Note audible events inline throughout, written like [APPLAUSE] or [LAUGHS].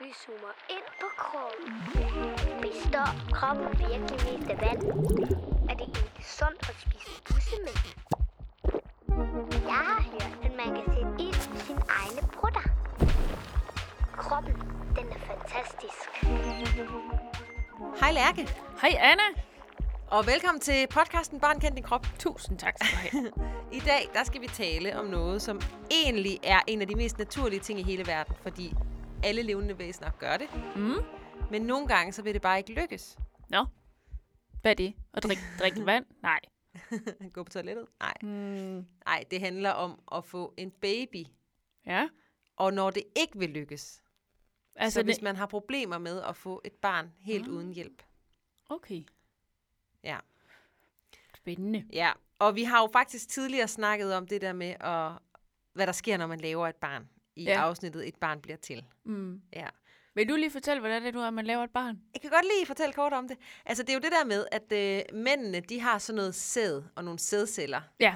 Vi zoomer ind på kroppen. Består kroppen virkelig mest af vand? Er det egentlig sundt at spise bussemænd? Jeg har hørt, at man kan sætte ild i sine egne brutter. Kroppen, den er fantastisk. Hej Lærke, Hej Anna. og velkommen til podcasten Barn kendt din krop. Tusind tak skal du have. [LAUGHS] I dag der skal vi tale om noget, som egentlig er en af de mest naturlige ting i hele verden, fordi alle levende væsener gør det. Mm. Men nogle gange så vil det bare ikke lykkes. Nå. Hvad er det? At drikke, drikke [LAUGHS] vand? Nej. Gå på toilettet? Nej. Mm. Nej, det handler om at få en baby. Ja. Og når det ikke vil lykkes, altså så det, hvis man har problemer med at få et barn helt Ah. uden hjælp. Okay. Ja. Spændende. Ja, og vi har jo faktisk tidligere snakket om det der med, at, hvad der sker, når man laver et barn. I Ja. afsnittet Et barn bliver til. Mm. Ja. Vil du lige fortælle, hvordan det er, du er, at man laver et barn? Jeg kan godt lige fortælle kort om det. Altså, det er jo det der med, at øh, mændene, de har sådan noget sæd og nogle sædceller Ja,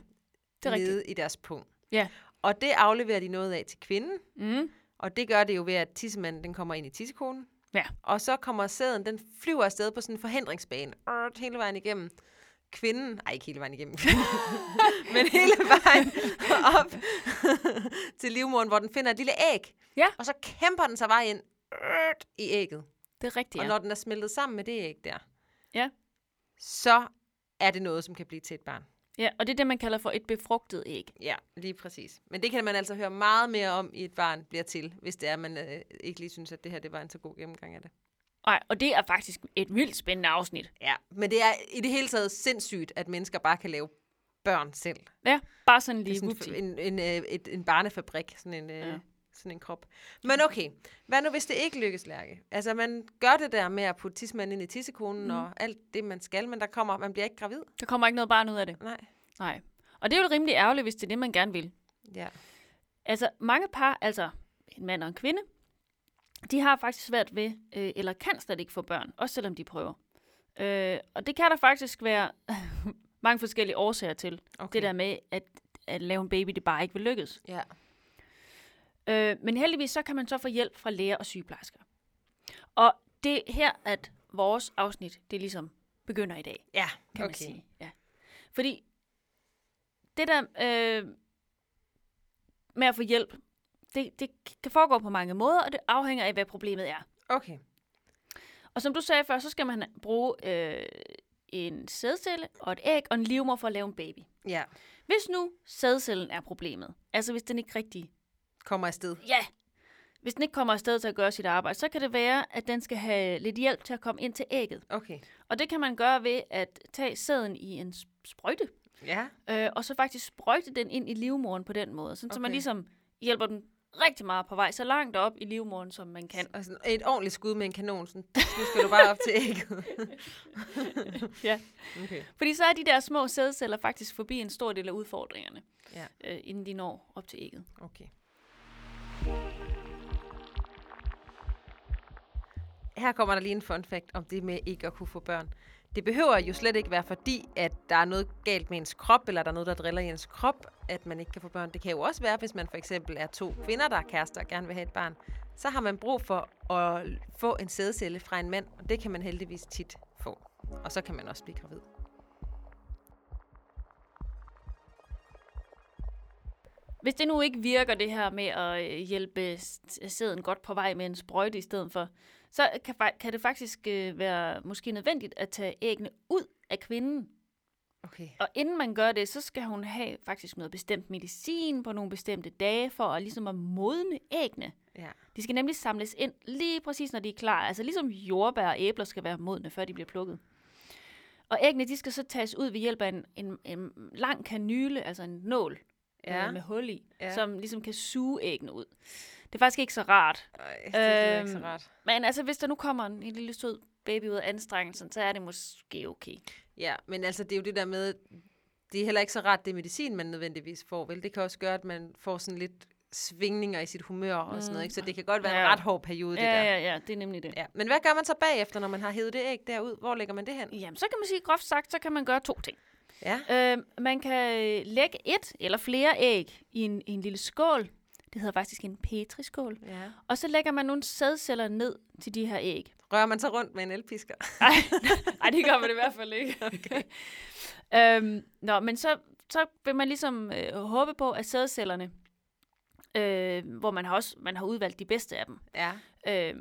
det er nede rigtigt. i deres pung. Ja. Og det afleverer de noget af til kvinden, Mm. og det gør det jo ved, at tissemanden den kommer ind i tissekonen. Ja. Og så kommer sæden, den flyver afsted på sådan en forhindringsbane, øh, hele vejen igennem kvinden, ej ikke hele vejen igennem, [LAUGHS] men hele vejen op til livmoderen, hvor den finder et lille æg. Ja. Og så kæmper den sig vej ind i ægget. Det er rigtigt, Og ja. når den er smeltet sammen med det æg der, Ja. så er det noget, som kan blive til et barn. ja. Og det er det, man kalder for et befrugtet æg. Ja, lige præcis. Men det kan man altså høre meget mere om, i et barn bliver til, hvis det er, man øh, ikke lige synes, at det her det var en så god gennemgang af det. Nej, og det er faktisk et vildt spændende afsnit. Ja, men det er i det hele taget sindssygt, at mennesker bare kan lave børn selv. Ja, bare sådan Det er lige sådan vupti. en, en, en, et, en barnefabrik, sådan en, Ja. ja. sådan en krop. Men okay, hvad nu hvis det ikke lykkes, Lærke? Altså man gør det der med at putte tissemanden ind i tissekonen mm. og alt det, man skal, men der kommer, man bliver ikke gravid. Der kommer ikke noget barn ud af det. Nej. Nej. Og det er jo rimelig ærgerligt, hvis det er det, man gerne vil. Ja. Altså, mange par, altså en mand og en kvinde, de har faktisk svært ved, øh, eller kan slet ikke få børn, også selvom de prøver. Øh, og det kan der faktisk være [LAUGHS] mange forskellige årsager til. Okay. Det der med, at, at lave en baby, det bare ikke vil lykkes. Ja. Øh, men heldigvis, så kan man så få hjælp fra læger og sygeplejersker. Og det er her, at vores afsnit, det ligesom begynder i dag, Ja, kan okay. man sige. Ja. Fordi det der øh, med at få hjælp, det, det kan foregå på mange måder, og det afhænger af, hvad problemet er. Okay. Og som du sagde før, så skal man bruge øh, en sædcelle og et æg og en livmor for at lave en baby. Ja. Hvis nu sædcellen er problemet, altså hvis den ikke rigtig, Kommer afsted. ja, hvis den ikke kommer afsted til at gøre sit arbejde, så kan det være, at den skal have lidt hjælp til at komme ind til ægget. Okay. Og det kan man gøre ved at tage sæden i en sprøjte, Ja. øh, og så faktisk sprøjte den ind i livmoderen på den måde, sådan, okay. så man ligesom hjælper den rigtig meget på vej, så langt op i livmoderen, som man kan. Og sådan et ordentligt skud med en kanon. Sådan, nu skal du bare op til ægget. [LAUGHS] Ja. Okay. Fordi så er de der små sædceller faktisk forbi en stor del af udfordringerne, Ja. øh, inden de når op til ægget. Okay. Her kommer der lige en fun fact om det med ikke at kunne få børn. Det behøver jo slet ikke være fordi, at der er noget galt med ens krop, eller der er noget, der driller i ens krop, at man ikke kan få børn. Det kan jo også være, hvis man for eksempel er to kvinder, der er kærester og gerne vil have et barn. Så har man brug for at få en sædcelle fra en mand, og det kan man heldigvis tit få. Og så kan man også blive gravid. Hvis det nu ikke virker, det her med at øh, hjælpe sæden godt på vej med en sprøjte i stedet for, så kan, kan det faktisk øh, være måske nødvendigt at tage æggene ud af kvinden. Okay. Og inden man gør det, så skal hun have faktisk noget bestemt medicin på nogle bestemte dage, for at ligesom at modne æggene. Ja. De skal nemlig samles ind lige præcis, når de er klar. Altså ligesom jordbær og æbler skal være modne, før de bliver plukket. Og æggene, de skal så tages ud ved hjælp af en, en, en lang kanyle, altså en nål Ja. øh, med hul i, Ja. som ligesom kan suge æggene ud. Det er faktisk ikke så rart. Ej, det er ikke så Øhm, rart. Men altså, hvis der nu kommer en, en lille sød baby ud af anstrengelsen, så er det måske okay. Ja, men altså det er jo det der med, det er heller ikke så rart, det medicin, man nødvendigvis får, vel? Det kan også gøre, at man får sådan lidt svingninger i sit humør og sådan noget, ikke? Så det kan godt være en Ja. ret hård periode, det Ja, der. ja, ja, det er nemlig det. Ja. Men hvad gør man så bagefter, når man har hævet det æg derud? Hvor lægger man det hen? Jamen, så kan man sige groft sagt, så kan man gøre to ting. Ja. Øh, man kan øh, lægge et eller flere æg i en, i en lille skål. Det hedder faktisk en petriskål. Ja. Og så lægger man nogle sædceller ned til de her æg. Rører man så rundt med en elpisker? [LAUGHS] Nej, Ej, det gør man i hvert fald ikke. [LAUGHS] Okay. øhm, nå, men så, så vil man ligesom øh, håbe på, at sædcellerne, øh, hvor man har også man har udvalgt de bedste af dem, Ja. øh,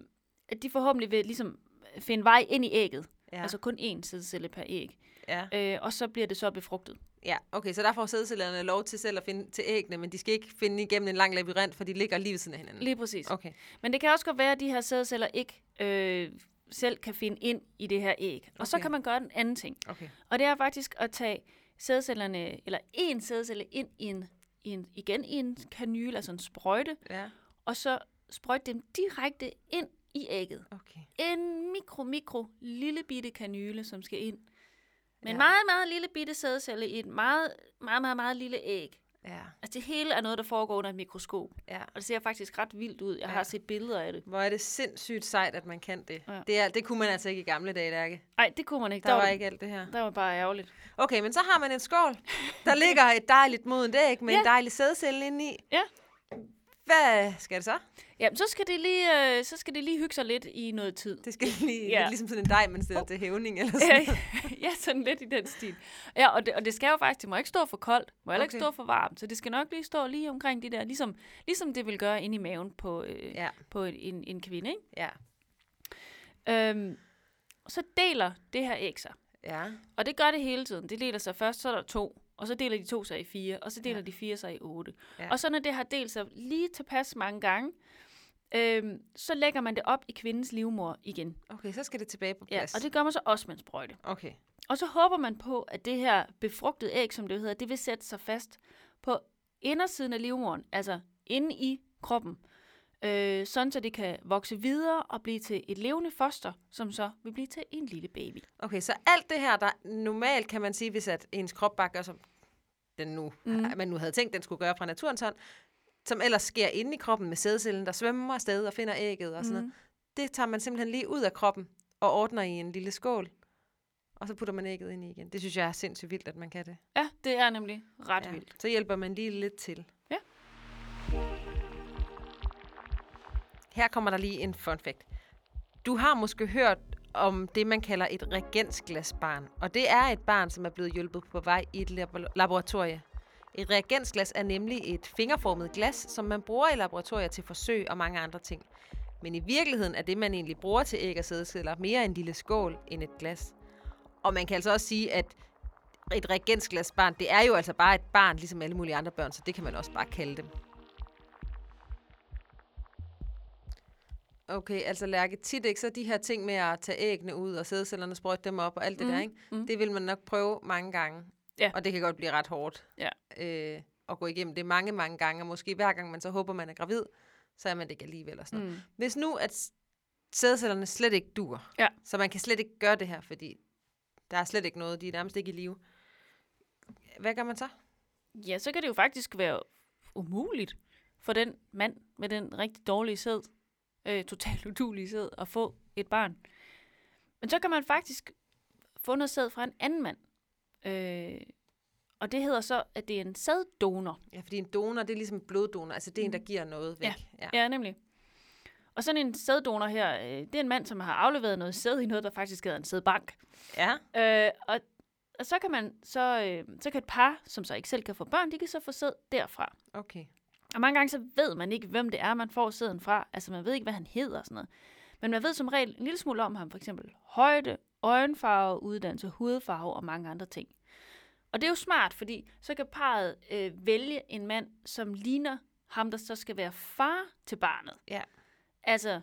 at de forhåbentlig vil ligesom finde vej ind i ægget. Ja. Altså kun én sædcelle per æg. Ja. Øh, og så bliver det så befrugtet. ja. Okay, så der får sædcellerne lov til selv at finde til æggene, men de skal ikke finde igennem en lang labyrint, for de ligger lige ved siden af hinanden. Lige præcis. Okay. Men det kan også godt være, at de her sædceller ikke øh, selv kan finde ind i det her æg. Og så kan man gøre en anden ting. Okay. Og det er faktisk at tage sædcellerne, eller en sædcelle ind i en, i en, igen i en kanyle, altså en sprøjte, Ja. og så sprøjte dem direkte ind i ægget. Okay. En mikro, mikro, lille bitte kanyle, som skal ind. Med ja. Meget, meget lille bitte sædcelle i et meget, meget, meget, meget lille æg. Ja. Altså det hele er noget, der foregår under et mikroskop. Ja. Og det ser faktisk ret vildt ud. Jeg Ja. har set billeder af det. Hvor er det sindssygt sejt, at man kan det. Ja. Det, er, det kunne man altså ikke i gamle dage, Lærke. Nej, det kunne man ikke. Der var det- ikke alt det her. Der var bare ærgerligt. Okay, men så har man en skål. Der ligger et dejligt modent æg med Ja. en dejlig sædcelle inde i. Ja. Hvad skal det så? Jamen, så skal det lige, øh, så skal det lige hygge sig lidt i noget tid. Det skal lige, Ja. ja. ligesom sådan en dej, man stiller til hævning eller sådan Ja, ja, sådan lidt i den stil. Ja, og det, og det skal jo faktisk, det må ikke stå for koldt, må heller ikke Okay. stå for varmt, så det skal nok lige stå lige omkring de der, ligesom, ligesom det vil gøre inde i maven på, øh, Ja, på en, en, en kvinde, ikke? ja, Øhm, så deler det her æg sig. ja. Og det gør det hele tiden. Det deler sig først, så er der to, og så deler de to sig i fire, og så deler Ja. ja. de fire sig i otte. Ja. Ja. Og så når det har delt sig lige tilpas mange gange, øhm, så lægger man det op i kvindens livmor igen. Okay, så skal det tilbage på Ja, plads. og det gør man så også med en sprøjte. Okay, Og så håber man på, at det her befrugtede æg, som det hedder, det vil sætte sig fast på indersiden af livmoderen, altså inde i kroppen, øh, sådan så det kan vokse videre og blive til et levende foster, som så vil blive til en lille baby. okay, så alt det her, der normalt kan man sige, hvis at ens krop bare gør, som den nu, mm. man nu havde tænkt, den skulle gøre fra naturens hånd, som ellers sker inde i kroppen med sædcellen, der svømmer afsted og finder ægget og sådan Mhm. noget. Det tager man simpelthen lige ud af kroppen og ordner i en lille skål. Og så putter man ægget ind i igen. Det synes jeg er sindssygt vildt, at man kan det. Ja, det er nemlig ret. Ja. vildt. Så hjælper man lige lidt til. Ja. Her kommer der lige en fun fact. Du har måske hørt om det, man kalder et reagensglasbarn. Og det er et barn, som er blevet hjulpet på vej i et labo- laboratorie. Et reagensglas er nemlig et fingerformet glas, som man bruger i laboratorier til forsøg og mange andre ting. Men i virkeligheden er det, man egentlig bruger til æg og sædceller, mere en lille skål end et glas. Og man kan altså også sige, at et reagensglasbarn, det er jo altså bare et barn, ligesom alle mulige andre børn, så det kan man også bare kalde dem. Okay, altså Lærke, tit ikke så de her ting med at tage æggene ud og sædcellerne, sprøjte dem op og alt det Mhm, der, ikke? mhm. Det vil man nok prøve mange gange. Ja. Og det kan godt blive ret hårdt Ja. øh, at gå igennem det mange, mange gange. Og måske hver gang man så håber, man er gravid, så er man det ikke alligevel. Og sådan. Mm. Hvis nu, at sædcellerne slet ikke dur, Ja. så man kan slet ikke gøre det her, fordi der er slet ikke noget, de er nærmest ikke i live. Hvad gør man så? Ja, så kan det jo faktisk være umuligt for den mand med den rigtig dårlige sæd, øh, totalt [LAUGHS] udulige sæd, at få et barn. Men så kan man faktisk få noget sæd fra en anden mand. Øh, og det hedder så, at det er en sæddonor. Ja, fordi en donor, det er ligesom en bloddonor, altså det er en, der giver noget væk. Ja. ja. Ja, nemlig. Og sådan en sæddonor her, øh, det er en mand, som har afleveret noget sæd i noget, der faktisk hedder en sædbank. ja. Øh, og, og så kan man så, øh, så kan et par, som så ikke selv kan få børn, de kan så få sæd derfra. Okay. Og mange gange så ved man ikke, hvem det er, man får sæden fra. Altså man ved ikke, hvad han hedder og sådan noget. Men man ved som regel en lille smule om ham, for eksempel højde, øjenfarve, uddannelse, hudfarve og mange andre ting. Og det er jo smart, fordi så kan parret øh, vælge en mand, som ligner ham, der så skal være far til barnet. Ja. Altså,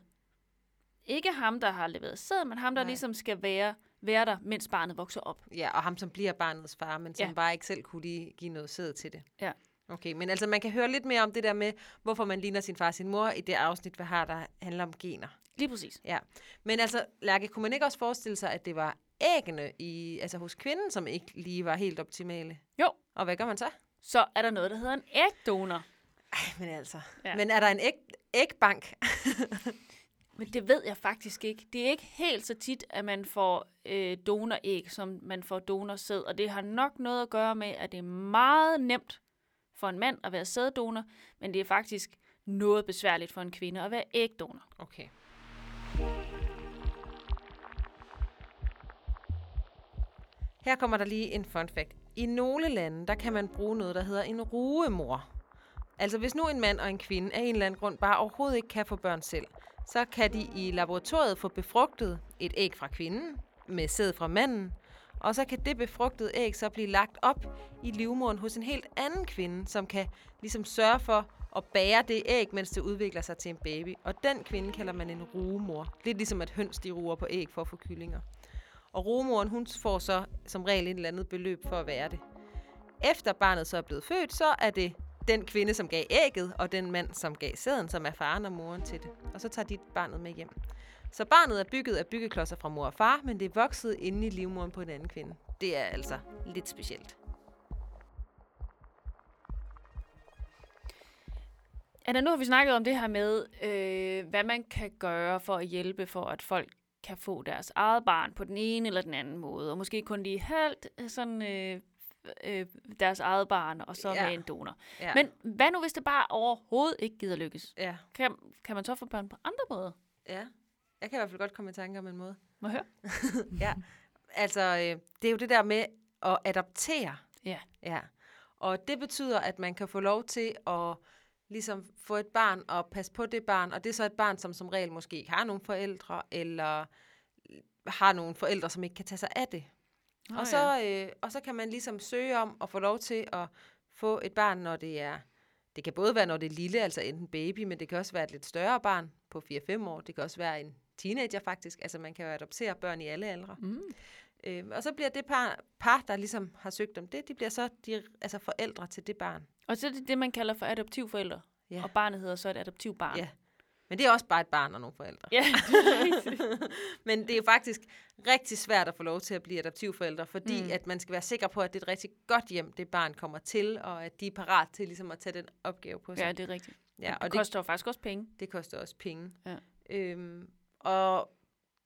ikke ham, der har leveret sæd, men ham, der Nej. ligesom skal være, være der, mens barnet vokser op. Ja, og ham, som bliver barnets far, men som Ja. bare ikke selv kunne lige give noget sæd til det. Ja. Okay, men altså man kan høre lidt mere om det der med, hvorfor man ligner sin far og sin mor i det afsnit, vi har, der handler om gener. Lige præcis. Ja. Men altså, Lærke, kunne man ikke også forestille sig, at det var æggene i, altså hos kvinden, som ikke lige var helt optimale? Jo, Og hvad gør man så? så er der noget, der hedder en ægdonor. Ej, men altså. Ja. Ja. Men er der en æg, ægbank? [LAUGHS] Men det ved jeg faktisk ikke. Det er ikke helt så tit, at man får øh, donoræg, som man får donorsæd. Og det har nok noget at gøre med, at det er meget nemt for en mand at være sæddonor, men det er faktisk noget besværligt for en kvinde at være ægdonor. Okay. Her kommer der lige en fun fact. I nogle lande, der kan man bruge noget, der hedder en rugemor. Altså hvis nu en mand og en kvinde af en eller anden grund bare overhovedet ikke kan få børn selv, så kan de i laboratoriet få befrugtet et æg fra kvinden med sæd fra manden, og så kan det befrugtede æg så blive lagt op i livmoderen hos en helt anden kvinde, som kan ligesom sørge for at bære det æg, mens det udvikler sig til en baby. Og den kvinde kalder man en rugemor. Lidt ligesom at høns de ruer på æg for at få kyllinger. Og rugemoren, hun får så som regel et eller andet beløb for at være det. Efter barnet så er blevet født, så er det den kvinde, som gav ægget, og den mand, som gav sæden, som er faren og moren til det. Og så tager de barnet med hjem. Så barnet er bygget af byggeklodser fra mor og far, men det er vokset inde i livmoderen på en anden kvinde. Det er altså lidt specielt. Anna, nu har vi snakket om det her med, øh, hvad man kan gøre for at hjælpe for, at folk kan få deres eget barn på den ene eller den anden måde, og måske kun lige halvt øh, sådan, øh, øh, deres eget barn, og så Ja. med en donor. Ja. Men hvad nu, hvis det bare overhovedet ikke gider lykkes? ja, Kan, kan man så få børn på andre måder? ja. Jeg kan i hvert fald godt komme i tanke om en måde. Må høre? [LAUGHS] Ja, altså øh, det er jo det der med at adoptere. Ja. Ja. Og det betyder, at man kan få lov til at ligesom få et barn og passe på det barn, og det er så et barn, som som regel måske ikke har nogen forældre, eller har nogle forældre, som ikke kan tage sig af det. Nå og, så, øh, og så kan man ligesom søge om at få lov til at få et barn, når det er... Det kan både være, når det er lille, altså enten baby, men det kan også være et lidt større barn på 4-5 år. Det kan også være en teenager faktisk. Altså man kan jo adoptere børn i alle aldre. Mm. Øh, og så bliver det par, par, der ligesom har søgt om det, de bliver så de, altså forældre til det barn. Og så er det det, man kalder for adoptivforældre. Ja. Og barnet hedder så et adoptivbarn. Ja. Men det er også bare et barn og nogle forældre. Ja, [LAUGHS] Men det er jo faktisk rigtig svært at få lov til at blive adoptivforældre, fordi Mm. at man skal være sikker på, at det er et rigtig godt hjem, det barn kommer til, og at de er parat til ligesom at tage den opgave på sig. ja, det er rigtigt. ja, og og det koster jo faktisk også penge. det koster også penge. Ja. Øhm, og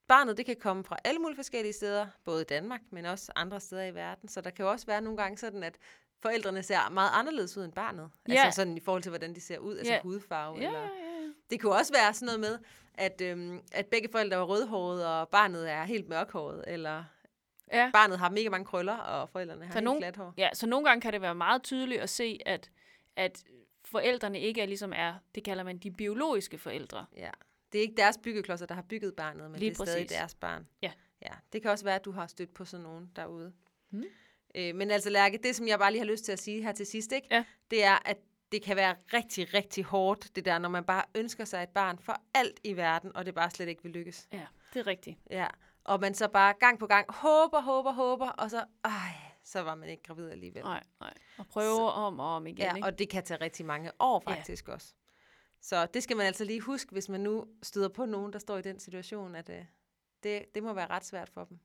barnet, det kan komme fra alle mulige forskellige steder, både i Danmark, men også andre steder i verden. Så der kan jo også være nogle gange sådan, at forældrene ser meget anderledes ud end barnet. Ja. Altså sådan i forhold til, hvordan de ser ud, altså Ja. hudfarve. Ja, Eller... ja. Det kunne også være sådan noget med, at, øhm, at begge forældre er rødhårede, og barnet er helt mørkhåret, eller ja. barnet har mega mange krøller, og forældrene har Så helt nogen- glat hår. Ja, så nogle gange kan det være meget tydeligt at se, at, at forældrene ikke er ligesom er, det kalder man de biologiske forældre. Ja. Det er ikke deres byggeklodser, der har bygget barnet, men Lige det er stadig præcis. deres barn. Ja. ja. Det kan også være, at du har stødt på sådan nogen derude. Mm. Øh, men altså, Lærke, det som jeg bare lige har lyst til at sige her til sidst, ikke? Ja. det er, at det kan være rigtig, rigtig hårdt, det der, når man bare ønsker sig et barn for alt i verden, og det bare slet ikke vil lykkes. Ja, det er rigtigt. Ja. Og man så bare gang på gang håber, håber, håber, og så, ej, så var man ikke gravid alligevel. Nej, nej. Og prøve Så- om og om igen, Ja, ikke? og det kan tage rigtig mange år Ja. faktisk også. Så det skal man altså lige huske, hvis man nu støder på nogen, der står i den situation, at øh, det, det må være ret svært for dem.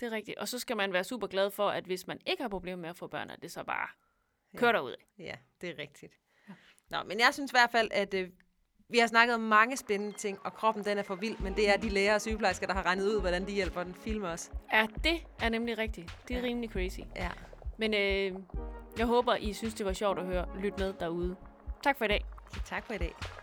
Det er rigtigt. Og så skal man være super glad for, at hvis man ikke har problemer med at få børn, at det så bare Ja. kører derud. Ja, det er rigtigt. Ja. Nå, men jeg synes i hvert fald, at øh, vi har snakket om mange spændende ting, og kroppen den er for vild, men det er de læger og sygeplejersker, der har regnet ud, hvordan de hjælper den filme os. Ja, det er nemlig rigtigt. Det er Ja. rimelig crazy. Ja. Men øh, jeg håber, I synes, det var sjovt at høre. Lyt med derude. Tak for i dag. Tak for i dag.